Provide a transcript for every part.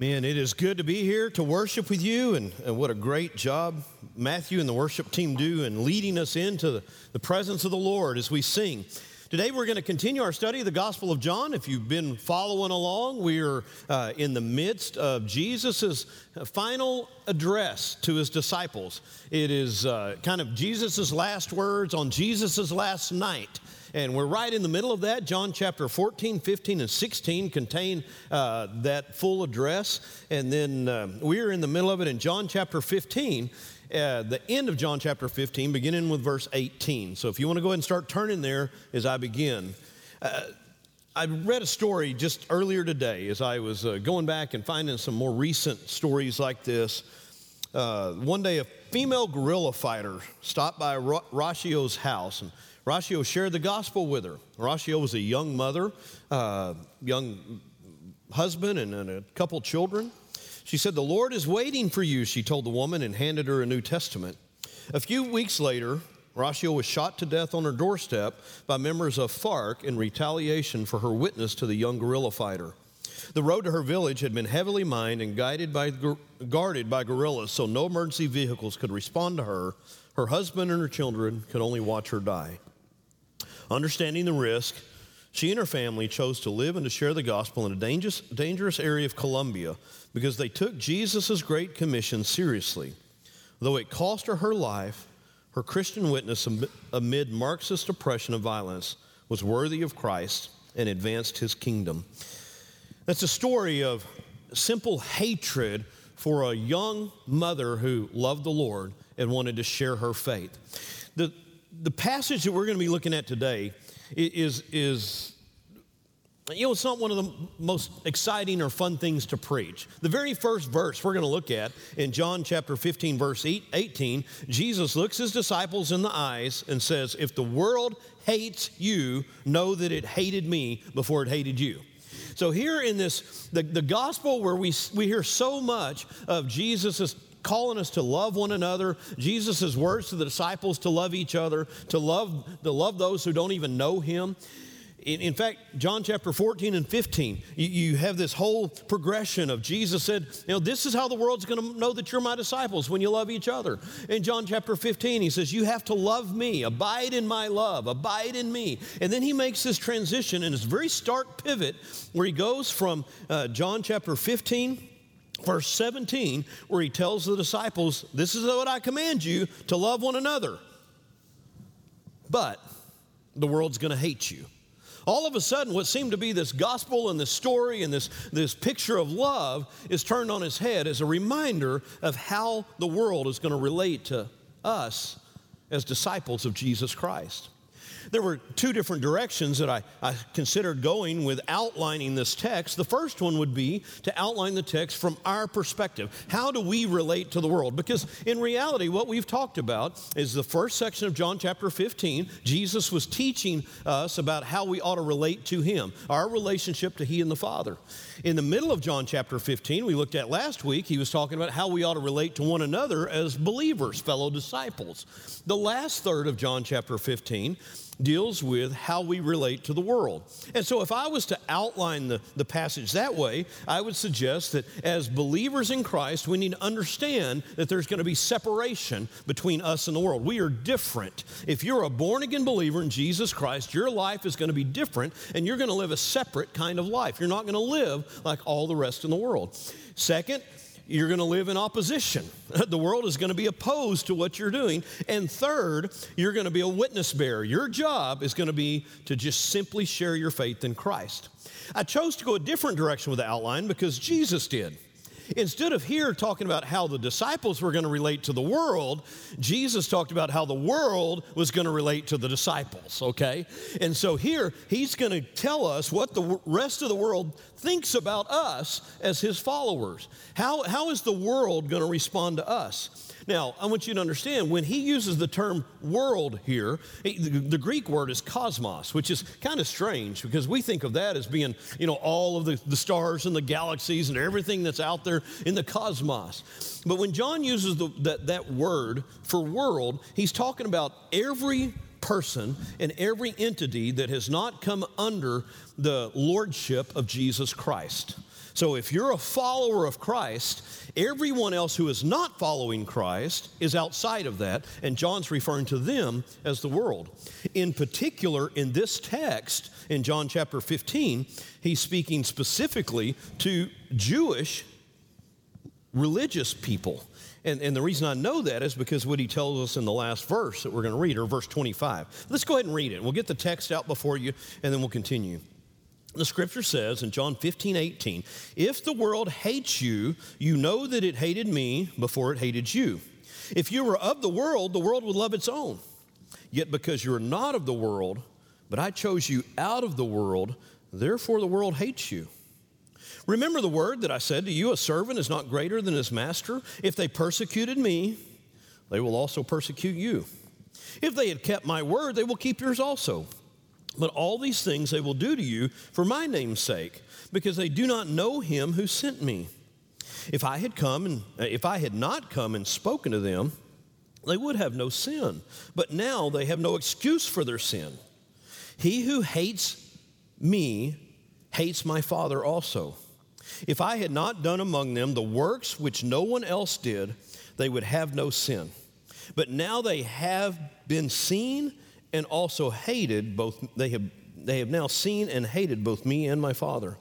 Man, it is good to be here to worship with you, and, and, what a great job Matthew and the worship team do in leading us into the, presence of the Lord as we sing. Today, we're going to continue our study of the Gospel of John. If you've been following along, we are uh, in the midst of Jesus' final address to his disciples. It is uh, kind of Jesus' last words on Jesus' last night. And we're right in the middle of that. John chapter 14, 15, and 16 contain uh, that full address. And then uh, we're in the middle of it in John chapter 15. Uh, the end of John chapter 15, beginning with verse 18. So if you want to go ahead and start turning there as I begin. Uh, I read a story just earlier today as I was uh, going back and finding some more recent stories like this. Uh, one day, a female guerrilla fighter stopped by Rashio's house and Rashio shared the gospel with her. Rashio was a young mother, uh, young husband, and, and a couple children. She said, The Lord is waiting for you, she told the woman and handed her a New Testament. A few weeks later, Rashio was shot to death on her doorstep by members of FARC in retaliation for her witness to the young guerrilla fighter. The road to her village had been heavily mined and guided by, guarded by guerrillas, so no emergency vehicles could respond to her. Her husband and her children could only watch her die. Understanding the risk, she and her family chose to live and to share the gospel in a dangerous, dangerous area of Colombia because they took Jesus' great commission seriously. Though it cost her her life, her Christian witness amid Marxist oppression and violence was worthy of Christ and advanced his kingdom. That's a story of simple hatred for a young mother who loved the Lord and wanted to share her faith. The, the passage that we're going to be looking at today is, is you know, it's not one of the most exciting or fun things to preach. The very first verse we're going to look at in John chapter 15, verse 18, Jesus looks his disciples in the eyes and says, If the world hates you, know that it hated me before it hated you. So, here in this, the, the gospel where we, we hear so much of Jesus' calling us to love one another. Jesus' words to the disciples to love each other, to love, to love those who don't even know him. In, in fact, John chapter 14 and 15, you, you, have this whole progression of Jesus said, You know, this is how the world's going to know that you're my disciples when you love each other. In John chapter 15, he says, You have to love me, abide in my love, abide in me. And then he makes this transition and this very stark pivot where he goes from uh, John chapter 15 verse 17, where he tells the disciples, This is what I command you to love one another. But the world's going to hate you. All of a sudden, what seemed to be this gospel and this story and this, this picture of love is turned on its head as a reminder of how the world is going to relate to us as disciples of Jesus Christ. There were two different directions that I, I considered going with outlining this text. The first one would be to outline the text from our perspective. How do we relate to the world? Because in reality, what we've talked about is the first section of John chapter 15. Jesus was teaching us about how we ought to relate to Him, our relationship to He and the Father. In the middle of John chapter 15, we looked at last week, he was talking about how we ought to relate to one another as believers, fellow disciples. The last third of John chapter 15 deals with how we relate to the world. And so, if I was to outline the, the passage that way, I would suggest that as believers in Christ, we need to understand that there's going to be separation between us and the world. We are different. If you're a born again believer in Jesus Christ, your life is going to be different and you're going to live a separate kind of life. You're not going to live like all the rest in the world. Second, you're going to live in opposition. The world is going to be opposed to what you're doing. And third, you're going to be a witness bearer. Your job is going to be to just simply share your faith in Christ. I chose to go a different direction with the outline because Jesus did. Instead of here talking about how the disciples were going to relate to the world, Jesus talked about how the world was going to relate to the disciples, okay? And so here, he's going to tell us what the rest of the world thinks about us as his followers. How, how is the world going to respond to us? Now, I want you to understand when he uses the term world here, the Greek word is cosmos, which is kind of strange because we think of that as being, you know, all of the, the stars and the galaxies and everything that's out there in the cosmos. But when John uses the, that, that word for world, he's talking about every person and every entity that has not come under the lordship of Jesus Christ. So if you're a follower of Christ, everyone else who is not following Christ is outside of that, and John's referring to them as the world. In particular, in this text, in John chapter 15, he's speaking specifically to Jewish religious people. And, and the reason I know that is because what he tells us in the last verse that we're going to read, or verse 25. Let's go ahead and read it. We'll get the text out before you, and then we'll continue. The scripture says in John 15, 18, if the world hates you, you know that it hated me before it hated you. If you were of the world, the world would love its own. Yet because you're not of the world, but I chose you out of the world, therefore the world hates you. Remember the word that I said to you a servant is not greater than his master. If they persecuted me, they will also persecute you. If they had kept my word, they will keep yours also. But all these things they will do to you for my name's sake, because they do not know him who sent me. If I had come and uh, if I had not come and spoken to them, they would have no sin. But now they have no excuse for their sin. He who hates me hates my Father also. If I had not done among them the works which no one else did, they would have no sin. But now they have been seen and also hated both they have they have now seen and hated both me and my father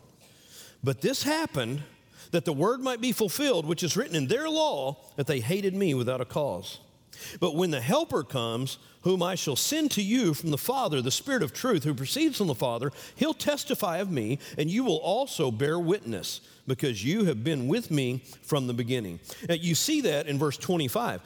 but this happened that the word might be fulfilled which is written in their law that they hated me without a cause but when the helper comes whom i shall send to you from the father the spirit of truth who proceeds from the father he'll testify of me and you will also bear witness because you have been with me from the beginning. Now, you see that in verse 25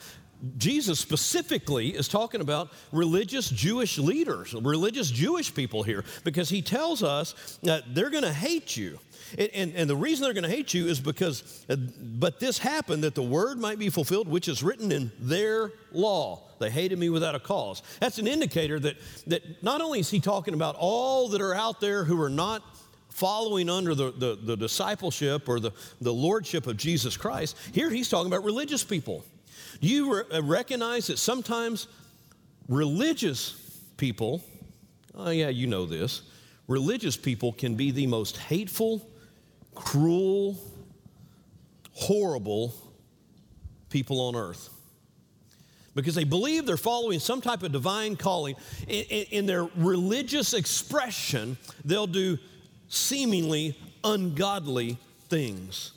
Jesus specifically is talking about religious Jewish leaders, religious Jewish people here, because he tells us that they're going to hate you. And, and, and, the reason they're going to hate you is because, uh, but this happened that the word might be fulfilled, which is written in their law. They hated me without a cause. That's an indicator that, that not only is he talking about all that are out there who are not following under the, the, the discipleship or the, the lordship of Jesus Christ, here he's talking about religious people. Do you re- uh, recognize that sometimes religious people, oh, yeah, you know this, religious people can be the most hateful, cruel, horrible people on earth because they believe they're following some type of divine calling. In, in, in, their religious expression, they'll do seemingly ungodly things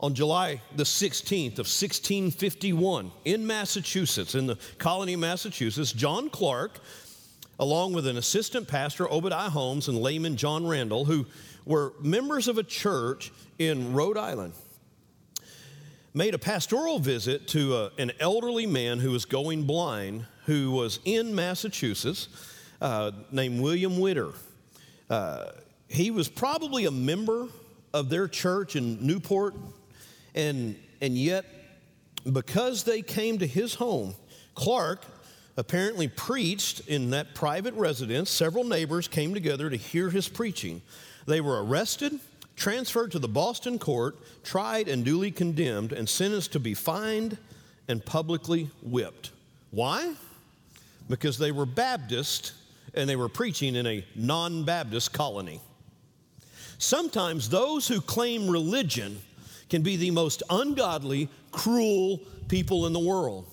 on July the 16th of 1651 in Massachusetts, in the colony of Massachusetts, John Clarke, along with an assistant pastor, Obadiah Holmes, and layman John Randall, who were members of a church in Rhode Island, made a pastoral visit to a, an elderly man who was going blind, who was in Massachusetts, uh, named William Witter. Uh, he was probably a member of their church in Newport, and, and yet, because they came to his home, Clarke apparently preached in that private residence. Several neighbors came together to hear his preaching. They were arrested, transferred to the Boston court, tried and duly condemned, and sentenced to be fined and publicly whipped. Why? Because they were Baptist and they were preaching in a non Baptist colony. Sometimes those who claim religion can be the most ungodly, cruel people in the world.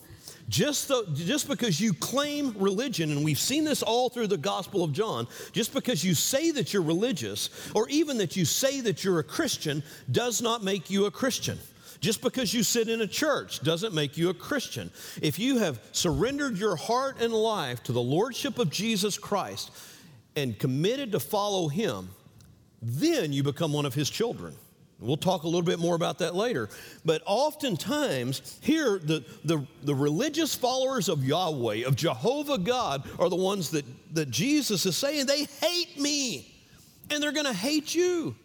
Just, the, just because you claim religion, and we've seen this all through the Gospel of John, just because you say that you're religious, or even that you say that you're a Christian, does not make you a Christian. Just because you sit in a church doesn't make you a Christian. If you have surrendered your heart and life to the Lordship of Jesus Christ and committed to follow Him, then you become one of His children. We'll talk a little bit more about that later. But oftentimes, here, the, the, the, religious followers of Yahweh, of Jehovah God, are the ones that, that Jesus is saying, they hate me and they're going to hate you.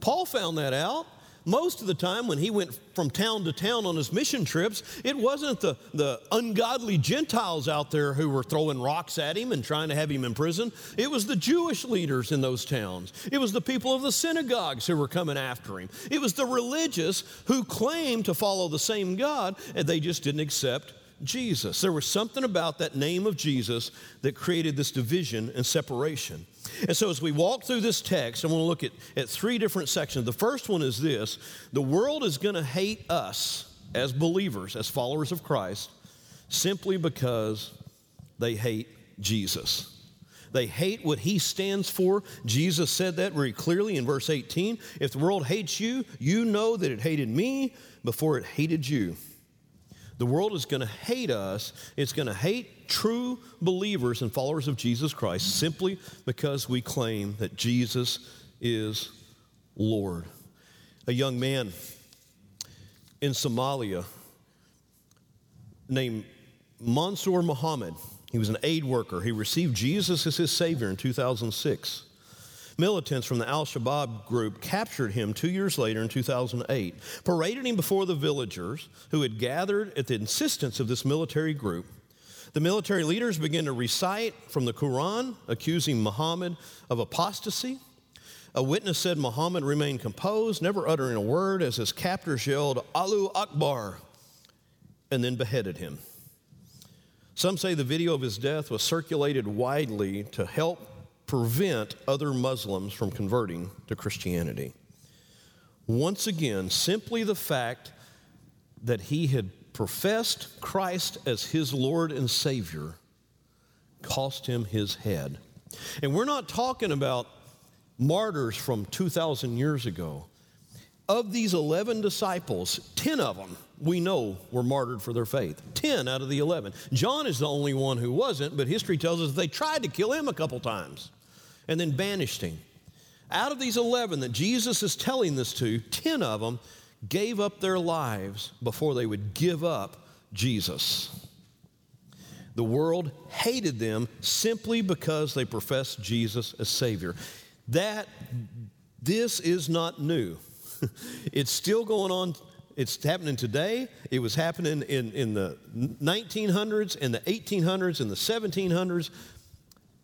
Paul found that out most of the time when he went from town to town on his mission trips, it wasn't the, the ungodly Gentiles out there who were throwing rocks at him and trying to have him in prison. It was the Jewish leaders in those towns. It was the people of the synagogues who were coming after him. It was the religious who claimed to follow the same God, and they just didn't accept Jesus. There was something about that name of Jesus that created this division and separation. And so, as we walk through this text, I want to look at, at three different sections. The first one is this the world is going to hate us as believers, as followers of Christ, simply because they hate Jesus. They hate what he stands for. Jesus said that very clearly in verse 18. If the world hates you, you know that it hated me before it hated you. The world is going to hate us. It's going to hate true believers and followers of Jesus Christ simply because we claim that Jesus is Lord. A young man in Somalia named Mansour Muhammad, he was an aid worker. He received Jesus as his Savior in 2006. Militants from the Al Shabaab group captured him two years later in 2008, paraded him before the villagers who had gathered at the insistence of this military group. The military leaders began to recite from the Quran, accusing Muhammad of apostasy. A witness said Muhammad remained composed, never uttering a word, as his captors yelled, Allahu Akbar, and then beheaded him. Some say the video of his death was circulated widely to help prevent other Muslims from converting to Christianity. Once again, simply the fact that he had professed Christ as his Lord and Savior cost him his head. And we're not talking about martyrs from 2,000 years ago. Of these 11 disciples, 10 of them we know were martyred for their faith. 10 out of the 11. John is the only one who wasn't, but history tells us they tried to kill him a couple times and then banished him. Out of these 11 that Jesus is telling this to, 10 of them gave up their lives before they would give up Jesus. The world hated them simply because they professed Jesus as Savior. That, this is not new. it's still going on. It's happening today. It was happening in, in the 1900s, in the 1800s, in the 1700s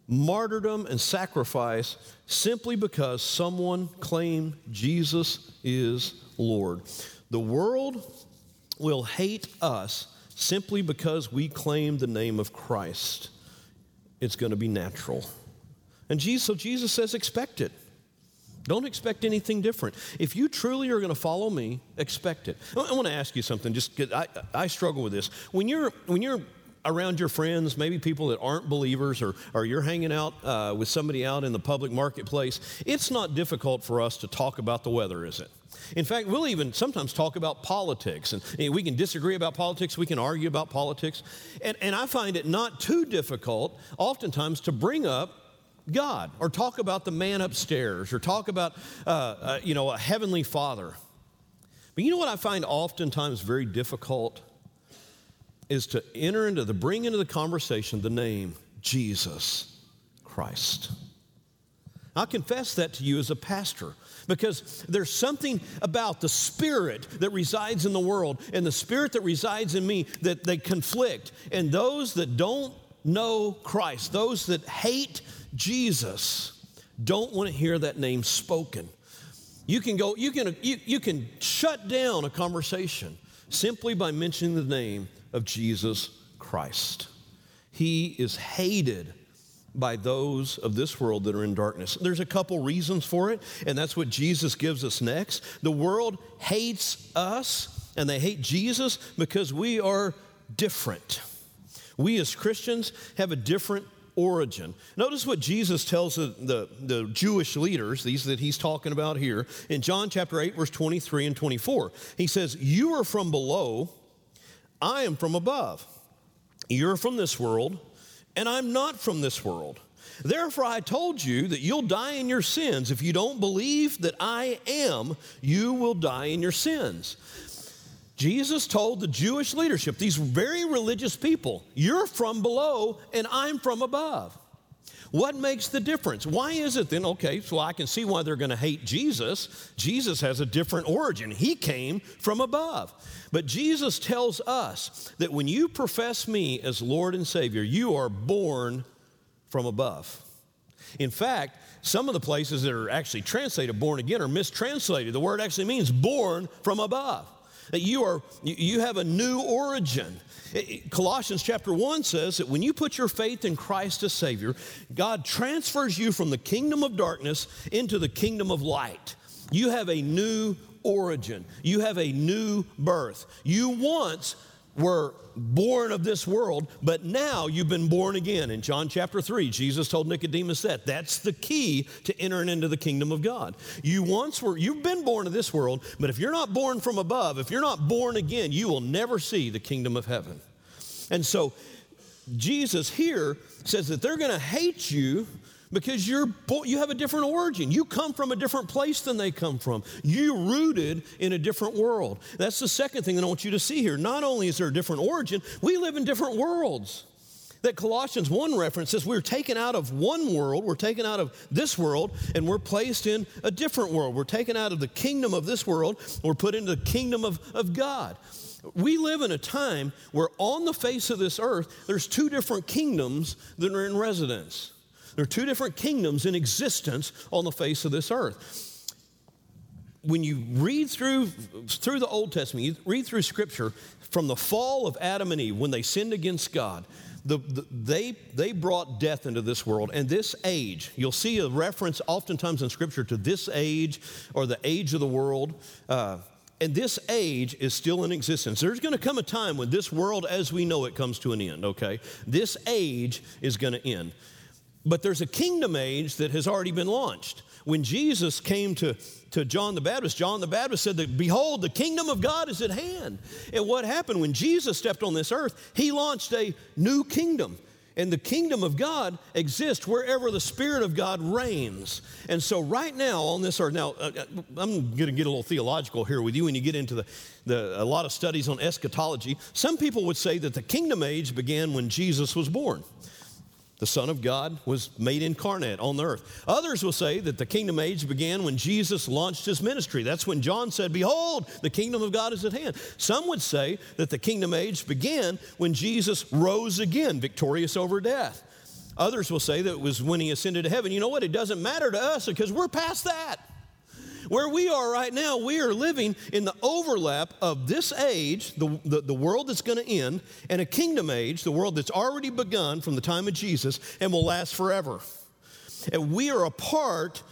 martyrdom and sacrifice simply because someone claimed Jesus is Lord. The world will hate us simply because we claim the name of Christ. It's going to be natural. And Jesus, so Jesus says, expect it. Don't expect anything different. If you truly are going to follow me, expect it. I want to ask you something. Just I, I struggle with this. When you're when you're around your friends, maybe people that aren't believers, or, or you're hanging out uh, with somebody out in the public marketplace, it's not difficult for us to talk about the weather, is it? In fact, we'll even sometimes talk about politics, and, and we can disagree about politics, we can argue about politics, and, and I find it not too difficult, oftentimes, to bring up God, or talk about the man upstairs, or talk about, uh, uh, you know, a heavenly father. But you know what I find oftentimes very difficult? is to enter into the bring into the conversation the name Jesus Christ. I'll confess that to you as a pastor because there's something about the spirit that resides in the world and the spirit that resides in me that they conflict. And those that don't know Christ, those that hate Jesus, don't want to hear that name spoken. You can go, you can, you, you can shut down a conversation simply by mentioning the name of Jesus Christ. He is hated by those of this world that are in darkness. There's a couple reasons for it, and that's what Jesus gives us next. The world hates us, and they hate Jesus because we are different. We as Christians have a different origin. Notice what Jesus tells the, the, the, Jewish leaders, these that he's talking about here, in John chapter 8, verse 23 and 24. He says, You are from below I am from above. You're from this world, and I'm not from this world. Therefore, I told you that you'll die in your sins. If you don't believe that I am, you will die in your sins. Jesus told the Jewish leadership, these very religious people, You're from below, and I'm from above. What makes the difference? Why is it then? Okay, so I can see why they're going to hate Jesus. Jesus has a different origin, he came from above. But Jesus tells us that when you profess me as Lord and Savior, you are born from above. In fact, some of the places that are actually translated born again are mistranslated. The word actually means born from above. That you are you have a new origin. Colossians chapter 1 says that when you put your faith in Christ as Savior, God transfers you from the kingdom of darkness into the kingdom of light. You have a new origin, you have a new birth. You once were born of this world, but now you've been born again. In John chapter 3, Jesus told Nicodemus that. That's the key to entering into the kingdom of God. You once were, you've been born of this world, but if you're not born from above, if you're not born again, you will never see the kingdom of heaven. And so Jesus here says that they're going to hate you because you're you have a different origin. You come from a different place than they come from. You're rooted in a different world. That's the second thing that I want you to see here. Not only is there a different origin, we live in different worlds. That Colossians 1 reference says we're taken out of one world, we're taken out of this world, and we're placed in a different world. We're taken out of the kingdom of this world, we're put into the kingdom of, of God. We live in a time where on the face of this earth, there's two different kingdoms that are in residence. There are two different kingdoms in existence on the face of this earth. When you read through, through the Old Testament, you read through Scripture, from the fall of Adam and Eve, when they sinned against God, the, the, they, they brought death into this world. And this age, you'll see a reference oftentimes in Scripture to this age or the age of the world. Uh, and this age is still in existence. There's going to come a time when this world as we know it comes to an end, okay? This age is going to end. But there's a kingdom age that has already been launched. When Jesus came to, to John the Baptist, John the Baptist said that, Behold, the kingdom of God is at hand. And what happened when Jesus stepped on this earth? He launched a new kingdom. And the kingdom of God exists wherever the Spirit of God reigns. And so, right now on this earth, now uh, uh I'm going to get a little theological here with you when you get into the, the, a lot of studies on eschatology. Some people would say that the kingdom age began when Jesus was born the Son of God was made incarnate on the earth. Others will say that the kingdom age began when Jesus launched his ministry. That's when John said, Behold, the kingdom of God is at hand. Some would say that the kingdom age began when Jesus rose again, victorious over death. Others will say that it was when he ascended to heaven. You know what? It doesn't matter to us because we're past that. Where we are right now, we are living in the overlap of this age, the, the, the world that's going to end, and a kingdom age, the world that's already begun from the time of Jesus and will last forever. And we are a part,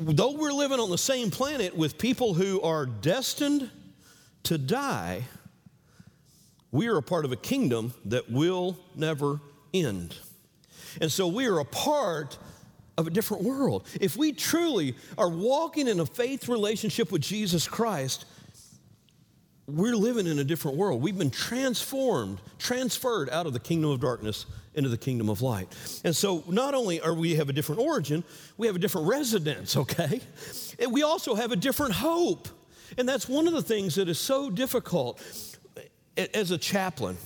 though we're living on the same planet with people who are destined to die, we are a part of a kingdom that will never end. And so we are a part of a different world. If we truly are walking in a faith relationship with Jesus Christ, we're living in a different world. We've been transformed, transferred out of the kingdom of darkness into the kingdom of light. And so not only are we have a different origin, we have a different residence, okay? And we also have a different hope. And that's one of the things that is so difficult as a chaplain.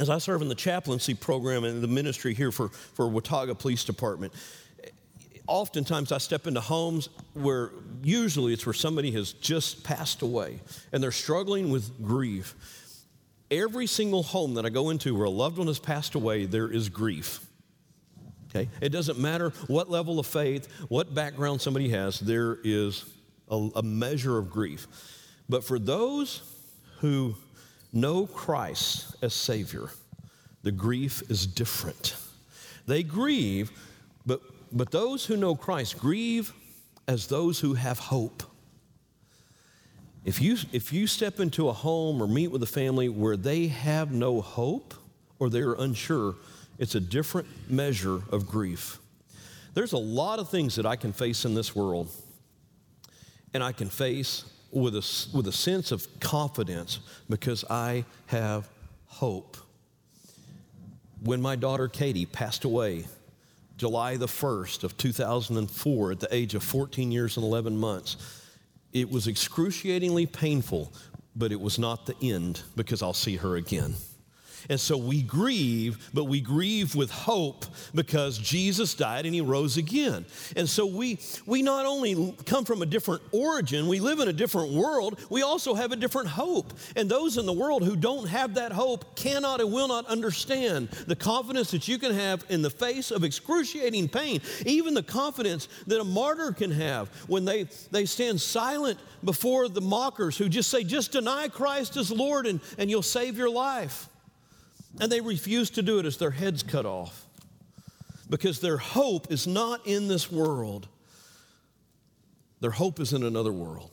As I serve in the chaplaincy program and the ministry here for, for Watauga Police Department, oftentimes I step into homes where usually it's where somebody has just passed away and they're struggling with grief. Every single home that I go into where a loved one has passed away, there is grief. Okay? It doesn't matter what level of faith, what background somebody has, there is a, a measure of grief. But for those who know Christ as Savior, the grief is different. They grieve, but but those who know Christ grieve as those who have hope. If you, if you step into a home or meet with a family where they have no hope or they're unsure, it's a different measure of grief. There's a lot of things that I can face in this world, and I can face with a, with a sense of confidence because I have hope. When my daughter Katie passed away July the 1st of 2004 at the age of 14 years and 11 months. It was excruciatingly painful, but it was not the end because I'll see her again. And so we grieve, but we grieve with hope because Jesus died and he rose again. And so we, we not only come from a different origin, we live in a different world, we also have a different hope. And those in the world who don't have that hope cannot and will not understand the confidence that you can have in the face of excruciating pain, even the confidence that a martyr can have when they, they stand silent before the mockers who just say, just deny Christ as Lord and, and you'll save your life. And they refuse to do it as their heads cut off because their hope is not in this world. Their hope is in another world.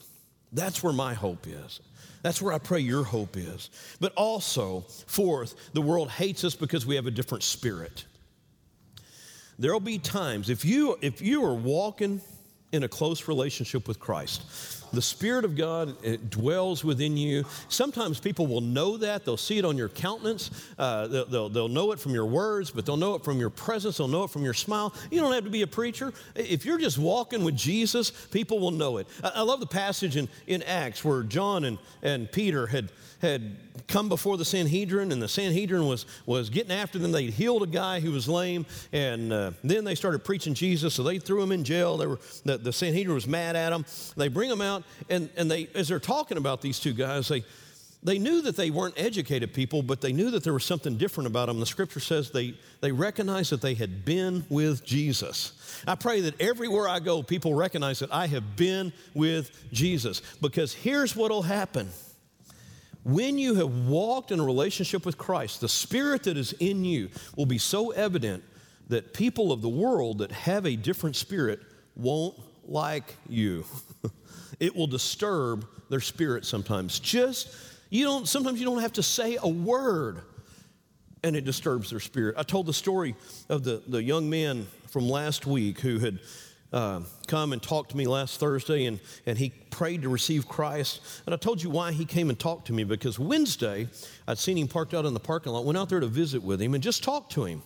That's where my hope is. That's where I pray your hope is. But also, fourth, the world hates us because we have a different spirit. There'll be times if you if you are walking in a close relationship with Christ. The Spirit of God dwells within you. Sometimes people will know that. They'll see it on your countenance. Uh, they'll, they'll, they'll, know it from your words, but they'll know it from your presence. They'll know it from your smile. You don't have to be a preacher. If you're just walking with Jesus, people will know it. I, I love the passage in, in Acts where John and, and Peter had had come before the Sanhedrin, and the Sanhedrin was, was getting after them. They'd healed a guy who was lame, and uh, then they started preaching Jesus, so they threw him in jail. They were, the, the Sanhedrin was mad at him. They bring him out, and, and they, as they're talking about these two guys, they, they knew that they weren't educated people, but they knew that there was something different about them. The scripture says they, they recognized that they had been with Jesus. I pray that everywhere I go, people recognize that I have been with Jesus, because here's what will happen when you have walked in a relationship with Christ, the Spirit that is in you will be so evident that people of the world that have a different spirit won't like you. it will disturb their spirit sometimes. Just, you don't, sometimes you don't have to say a word and it disturbs their spirit. I told the story of the, the young man from last week who had uh, come and talked to me last Thursday, and, and he prayed to receive Christ. And I told you why he came and talked to me because Wednesday, I'd seen him parked out in the parking lot, went out there to visit with him and just talked to him.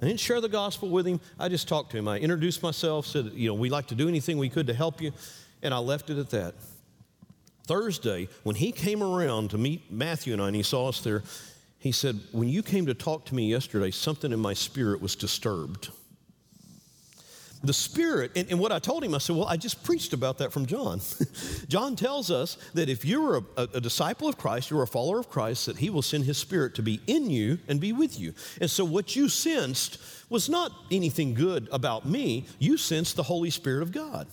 I didn't share the gospel with him. I just talked to him. I introduced myself, said, you know, we'd like to do anything we could to help you, and I left it at that. Thursday, when he came around to meet Matthew and I, and he saw us there, he said, When you came to talk to me yesterday, something in my spirit was disturbed the Spirit, and, and, what I told him, I said, Well, I just preached about that from John. John tells us that if you're a, a, a, disciple of Christ, you're a follower of Christ, that he will send his Spirit to be in you and be with you. And so what you sensed was not anything good about me, you sensed the Holy Spirit of God.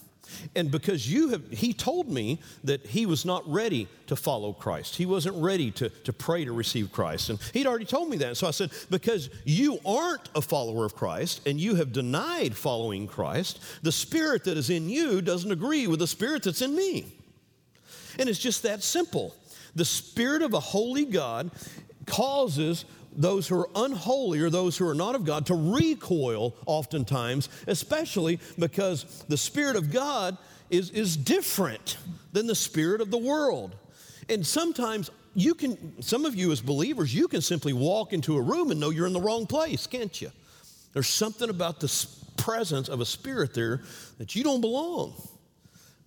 And because you have, he told me that he was not ready to follow Christ. He wasn't ready to, to pray to receive Christ. And he'd already told me that. So I said, because you aren't a follower of Christ and you have denied following Christ, the spirit that is in you doesn't agree with the spirit that's in me. And it's just that simple. The spirit of a holy God causes those who are unholy or those who are not of God to recoil oftentimes, especially because the Spirit of God is, is different than the Spirit of the world. And sometimes you can, some of you as believers, you can simply walk into a room and know you're in the wrong place, can't you? There's something about the presence of a spirit there that you don't belong.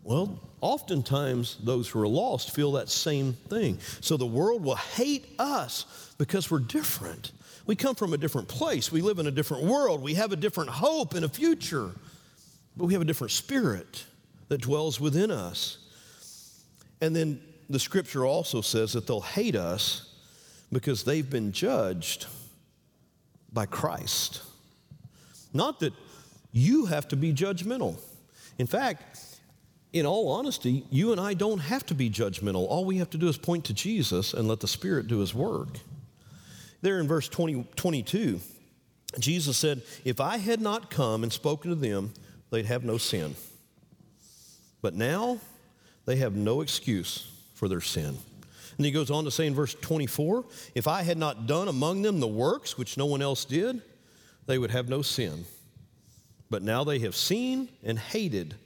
Well, oftentimes those who are lost feel that same thing. So the world will hate us because we're different. We come from a different place. We live in a different world. We have a different hope and a future. But we have a different spirit that dwells within us. And then the scripture also says that they'll hate us because they've been judged by Christ. Not that you have to be judgmental. In fact, in all honesty, you and I don't have to be judgmental. All we have to do is point to Jesus and let the Spirit do His work. There in verse 20, 22, Jesus said, If I had not come and spoken to them, they'd have no sin. But now they have no excuse for their sin. And he goes on to say in verse 24, If I had not done among them the works which no one else did, they would have no sin. But now they have seen and hated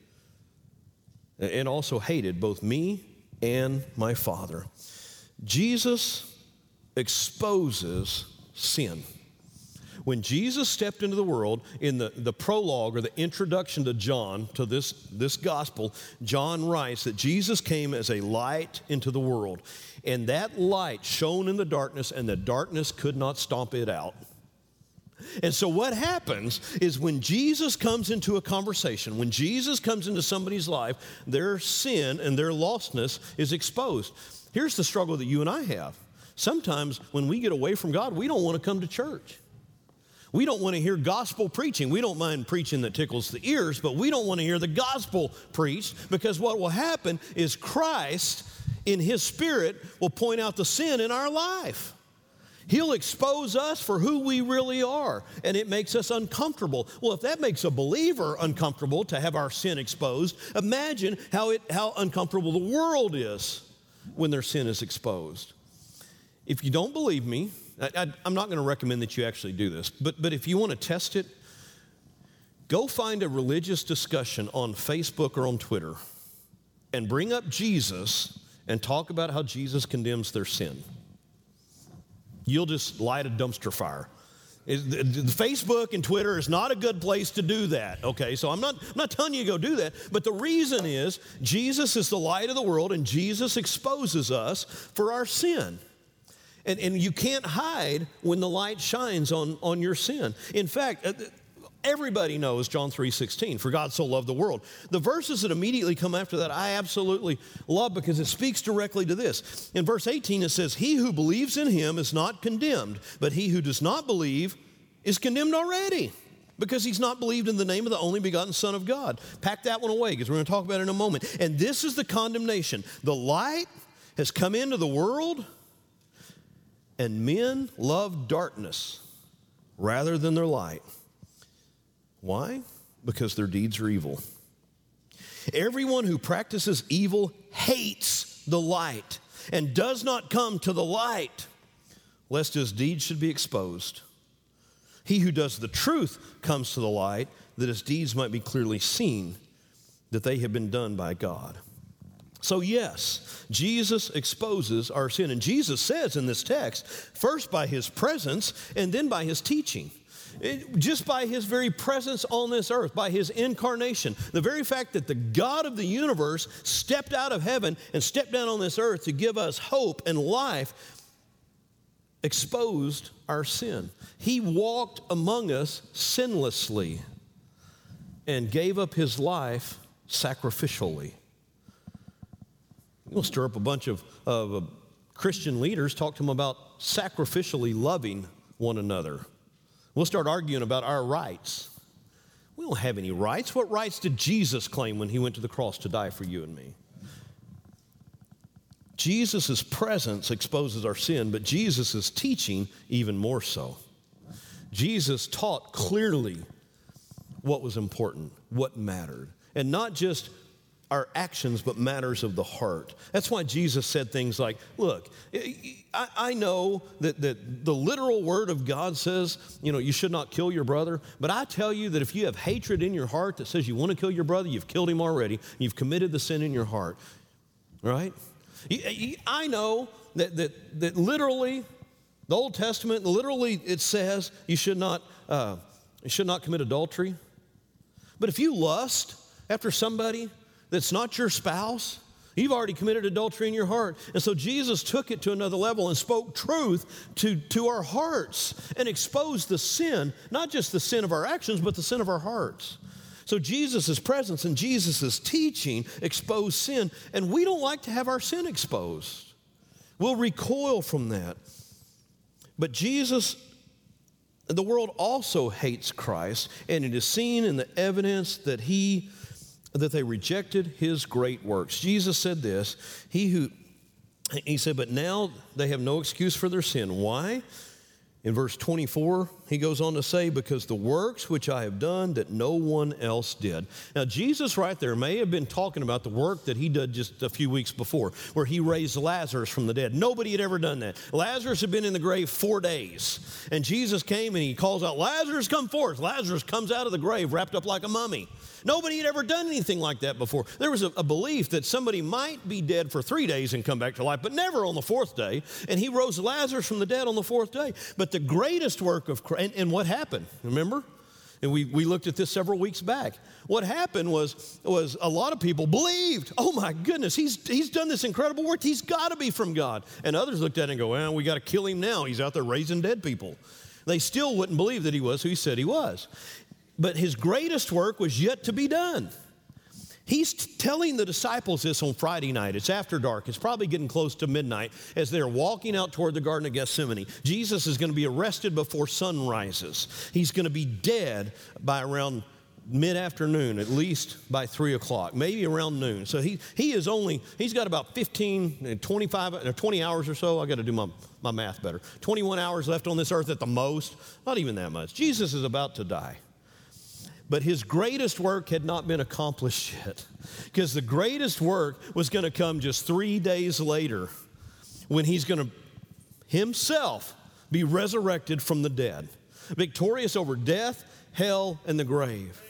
and also hated both me and my Father. Jesus exposes sin. When Jesus stepped into the world, in the, the prologue or the introduction to John, to this, this gospel, John writes that Jesus came as a light into the world. And that light shone in the darkness, and the darkness could not stomp it out. And so, what happens is when Jesus comes into a conversation, when Jesus comes into somebody's life, their sin and their lostness is exposed. Here's the struggle that you and I have. Sometimes when we get away from God, we don't want to come to church. We don't want to hear gospel preaching. We don't mind preaching that tickles the ears, but we don't want to hear the gospel preached because what will happen is Christ, in His Spirit, will point out the sin in our life. He'll expose us for who we really are, and it makes us uncomfortable. Well, if that makes a believer uncomfortable to have our sin exposed, imagine how, it, how uncomfortable the world is when their sin is exposed. If you don't believe me, I, am not going to recommend that you actually do this, but, but if you want to test it, go find a religious discussion on Facebook or on Twitter and bring up Jesus and talk about how Jesus condemns their sin you'll just light a dumpster fire. Facebook and Twitter is not a good place to do that, okay? So I'm not, I'm not telling you to go do that, but the reason is Jesus is the light of the world and Jesus exposes us for our sin. And, and you can't hide when the light shines on, on your sin. In fact, uh, Everybody knows John 3:16, for God so loved the world. The verses that immediately come after that I absolutely love because it speaks directly to this. In verse 18 it says, "He who believes in him is not condemned, but he who does not believe is condemned already." Because he's not believed in the name of the only begotten Son of God. Pack that one away because we're going to talk about it in a moment. And this is the condemnation. The light has come into the world, and men love darkness rather than their light why? Because their deeds are evil. Everyone who practices evil hates the light and does not come to the light, lest his deeds should be exposed. He who does the truth comes to the light, that his deeds might be clearly seen, that they have been done by God. So, yes, Jesus exposes our sin. And Jesus says in this text, first by his presence and then by his teaching. It, just by his very presence on this earth, by his incarnation, the very fact that the God of the universe stepped out of heaven and stepped down on this earth to give us hope and life exposed our sin. He walked among us sinlessly and gave up his life sacrificially. We'll stir up a bunch of, of uh, Christian leaders, talk to them about sacrificially loving one another. We'll start arguing about our rights. We don't have any rights. What rights did Jesus claim when he went to the cross to die for you and me? Jesus' presence exposes our sin, but Jesus' teaching even more so. Jesus taught clearly what was important, what mattered, and not just our actions, but matters of the heart. That's why Jesus said things like, Look, I, I, know that, that the literal word of God says, you know, you should not kill your brother, but I tell you that if you have hatred in your heart that says you want to kill your brother, you've killed him already. You've committed the sin in your heart, right? I know that, that, that literally, the Old Testament, literally, it says you should not, uh, you should not commit adultery. But if you lust after somebody, that's not your spouse, you've already committed adultery in your heart. And so Jesus took it to another level and spoke truth to, to our hearts and exposed the sin, not just the sin of our actions, but the sin of our hearts. So Jesus' presence and Jesus' teaching exposed sin, and we don't like to have our sin exposed. We'll recoil from that. But Jesus, the world also hates Christ, and it is seen in the evidence that he that they rejected his great works. Jesus said this, he who he said, but now they have no excuse for their sin. Why? In verse 24, he goes on to say, Because the works which I have done that no one else did. Now, Jesus, right there, may have been talking about the work that he did just a few weeks before, where he raised Lazarus from the dead. Nobody had ever done that. Lazarus had been in the grave four days. And Jesus came and he calls out, Lazarus, come forth. Lazarus comes out of the grave wrapped up like a mummy. Nobody had ever done anything like that before. There was a, a, belief that somebody might be dead for three days and come back to life, but never on the fourth day. And he rose Lazarus from the dead on the fourth day. But the greatest work of Christ, and, and what happened? Remember? And we, we looked at this several weeks back. What happened was, was a lot of people believed, oh my goodness, he's, he's done this incredible work. He's got to be from God. And others looked at it and go, well, we got to kill him now. He's out there raising dead people. They still wouldn't believe that he was who he said he was. But his greatest work was yet to be done. He's telling the disciples this on Friday night. It's after dark. It's probably getting close to midnight as they're walking out toward the Garden of Gethsemane. Jesus is going to be arrested before sun rises. He's going to be dead by around mid afternoon, at least by three o'clock, maybe around noon. So he, he is only, he's got about 15, eh, 25, eh, 20 hours or so. I got to do my, my math better. 21 hours left on this earth at the most. Not even that much. Jesus is about to die. But his greatest work had not been accomplished yet, because the greatest work was going to come just three days later when he's going to himself be resurrected from the dead, victorious over death, hell, and the grave.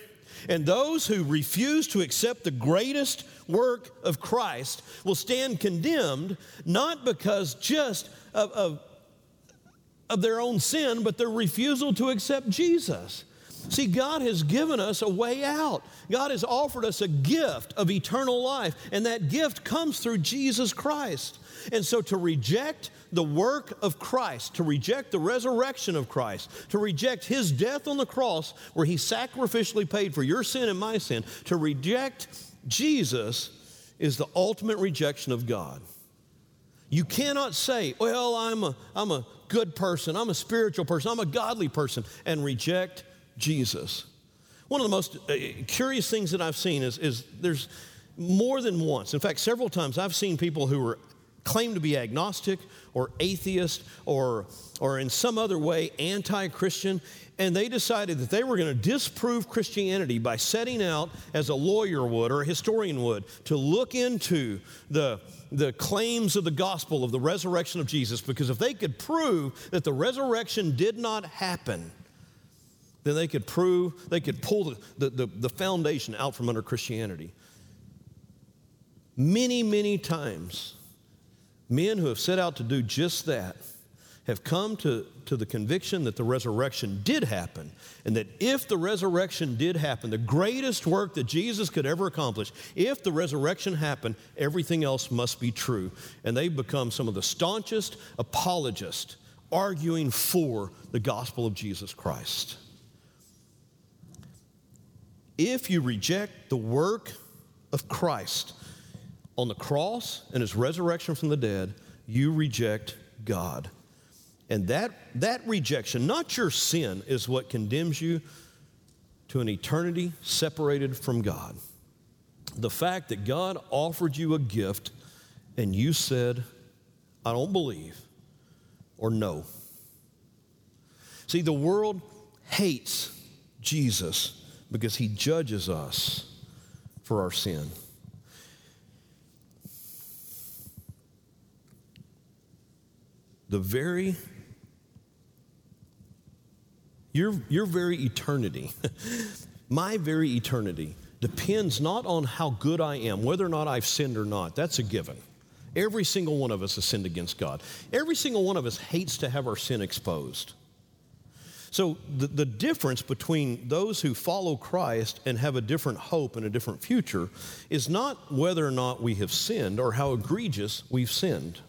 And those who refuse to accept the greatest work of Christ will stand condemned, not because just of, of, of their own sin, but their refusal to accept Jesus. See, God has given us a way out. God has offered us a gift of eternal life, and that gift comes through Jesus Christ. And so to reject the work of Christ, to reject the resurrection of Christ, to reject his death on the cross where he sacrificially paid for your sin and my sin, to reject Jesus is the ultimate rejection of God. You cannot say, well, I'm a, I'm a good person, I'm a spiritual person, I'm a godly person, and reject Jesus. One of the most uh, curious things that I've seen is, is there's more than once, in fact, several times, I've seen people who were claim to be agnostic or atheist or, or in some other way anti Christian, and they decided that they were going to disprove Christianity by setting out, as a lawyer would or a historian would, to look into the, the claims of the gospel of the resurrection of Jesus. Because if they could prove that the resurrection did not happen, then they could prove, they could pull the, the, the, foundation out from under Christianity. Many, many times, men who have set out to do just that have come to, to the conviction that the resurrection did happen, and that if the resurrection did happen, the greatest work that Jesus could ever accomplish, if the resurrection happened, everything else must be true. And they've become some of the staunchest apologists arguing for the gospel of Jesus Christ. If you reject the work of Christ on the cross and his resurrection from the dead, you reject God. And that, that rejection, not your sin, is what condemns you to an eternity separated from God. The fact that God offered you a gift and you said, I don't believe, or no. See, the world hates Jesus because he judges us for our sin. The very your, your very eternity, my very eternity, depends not on how good I am, whether or not I've sinned or not. That's a given. Every single one of us has sinned against God. Every single one of us hates to have our sin exposed. So, the, the difference between those who follow Christ and have a different hope and a different future is not whether or not we have sinned or how egregious we've sinned.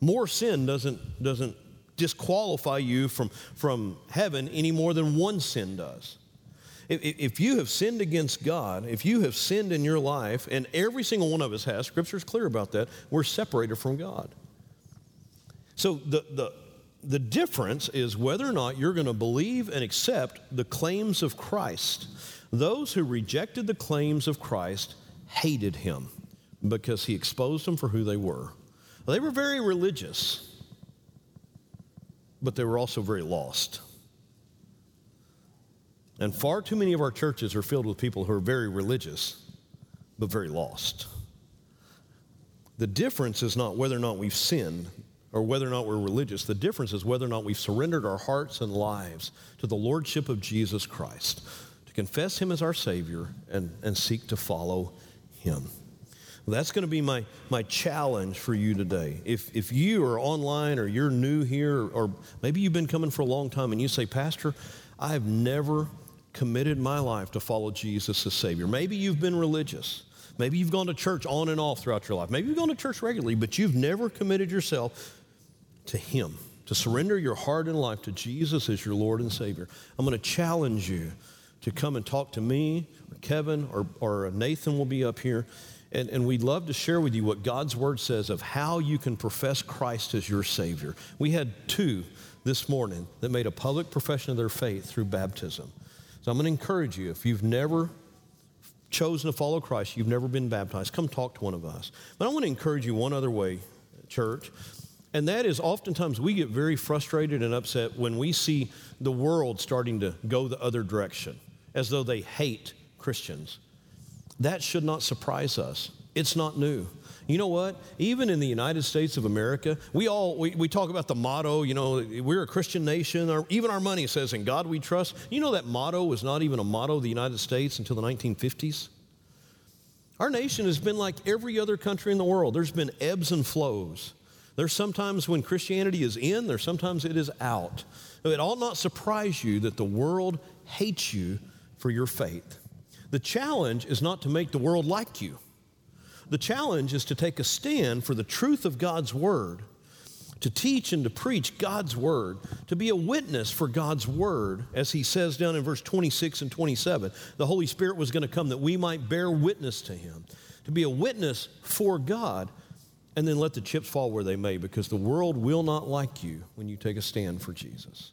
More sin doesn't, doesn't disqualify you from, from heaven any more than one sin does. If, if you have sinned against God, if you have sinned in your life, and every single one of us has, Scripture's clear about that, we're separated from God. So the, the, the difference is whether or not you're going to believe and accept the claims of Christ. Those who rejected the claims of Christ hated him because he exposed them for who they were. They were very religious, but they were also very lost. And far too many of our churches are filled with people who are very religious, but very lost. The difference is not whether or not we've sinned, or whether or not we're religious. The difference is whether or not we've surrendered our hearts and lives to the Lordship of Jesus Christ, to confess Him as our Savior and, and seek to follow Him. That's going to be my, my challenge for you today. If, if you are online or you're new here, or maybe you've been coming for a long time and you say, Pastor, I've never committed my life to follow Jesus as Savior. Maybe you've been religious. Maybe you've gone to church on and off throughout your life. Maybe you've gone to church regularly, but you've never committed yourself to Him, to surrender your heart and life to Jesus as your Lord and Savior. I'm going to challenge you to come and talk to me, or Kevin, or, or Nathan will be up here. And, and we'd love to share with you what God's Word says of how you can profess Christ as your Savior. We had two this morning that made a public profession of their faith through baptism. So I'm going to encourage you, if you've never chosen to follow Christ, you've never been baptized, come talk to one of us. But I want to encourage you one other way, church, and that is oftentimes we get very frustrated and upset when we see the world starting to go the other direction, as though they hate Christians. That should not surprise us. It's not new. You know what? Even in the United States of America, we all we, we talk about the motto, you know, we're a Christian nation, even our money says, in God we trust. You know that motto was not even a motto of the United States until the 1950s? Our nation has been like every other country in the world. There's been ebbs and flows. There's sometimes when Christianity is in, there's sometimes it is out. It ought not surprise you that the world hates you for your faith. The challenge is not to make the world like you. The challenge is to take a stand for the truth of God's word, to teach and to preach God's word, to be a witness for God's word, as he says down in verse 26 and 27. The Holy Spirit was going to come that we might bear witness to him, to be a witness for God, and then let the chips fall where they may, because the world will not like you when you take a stand for Jesus.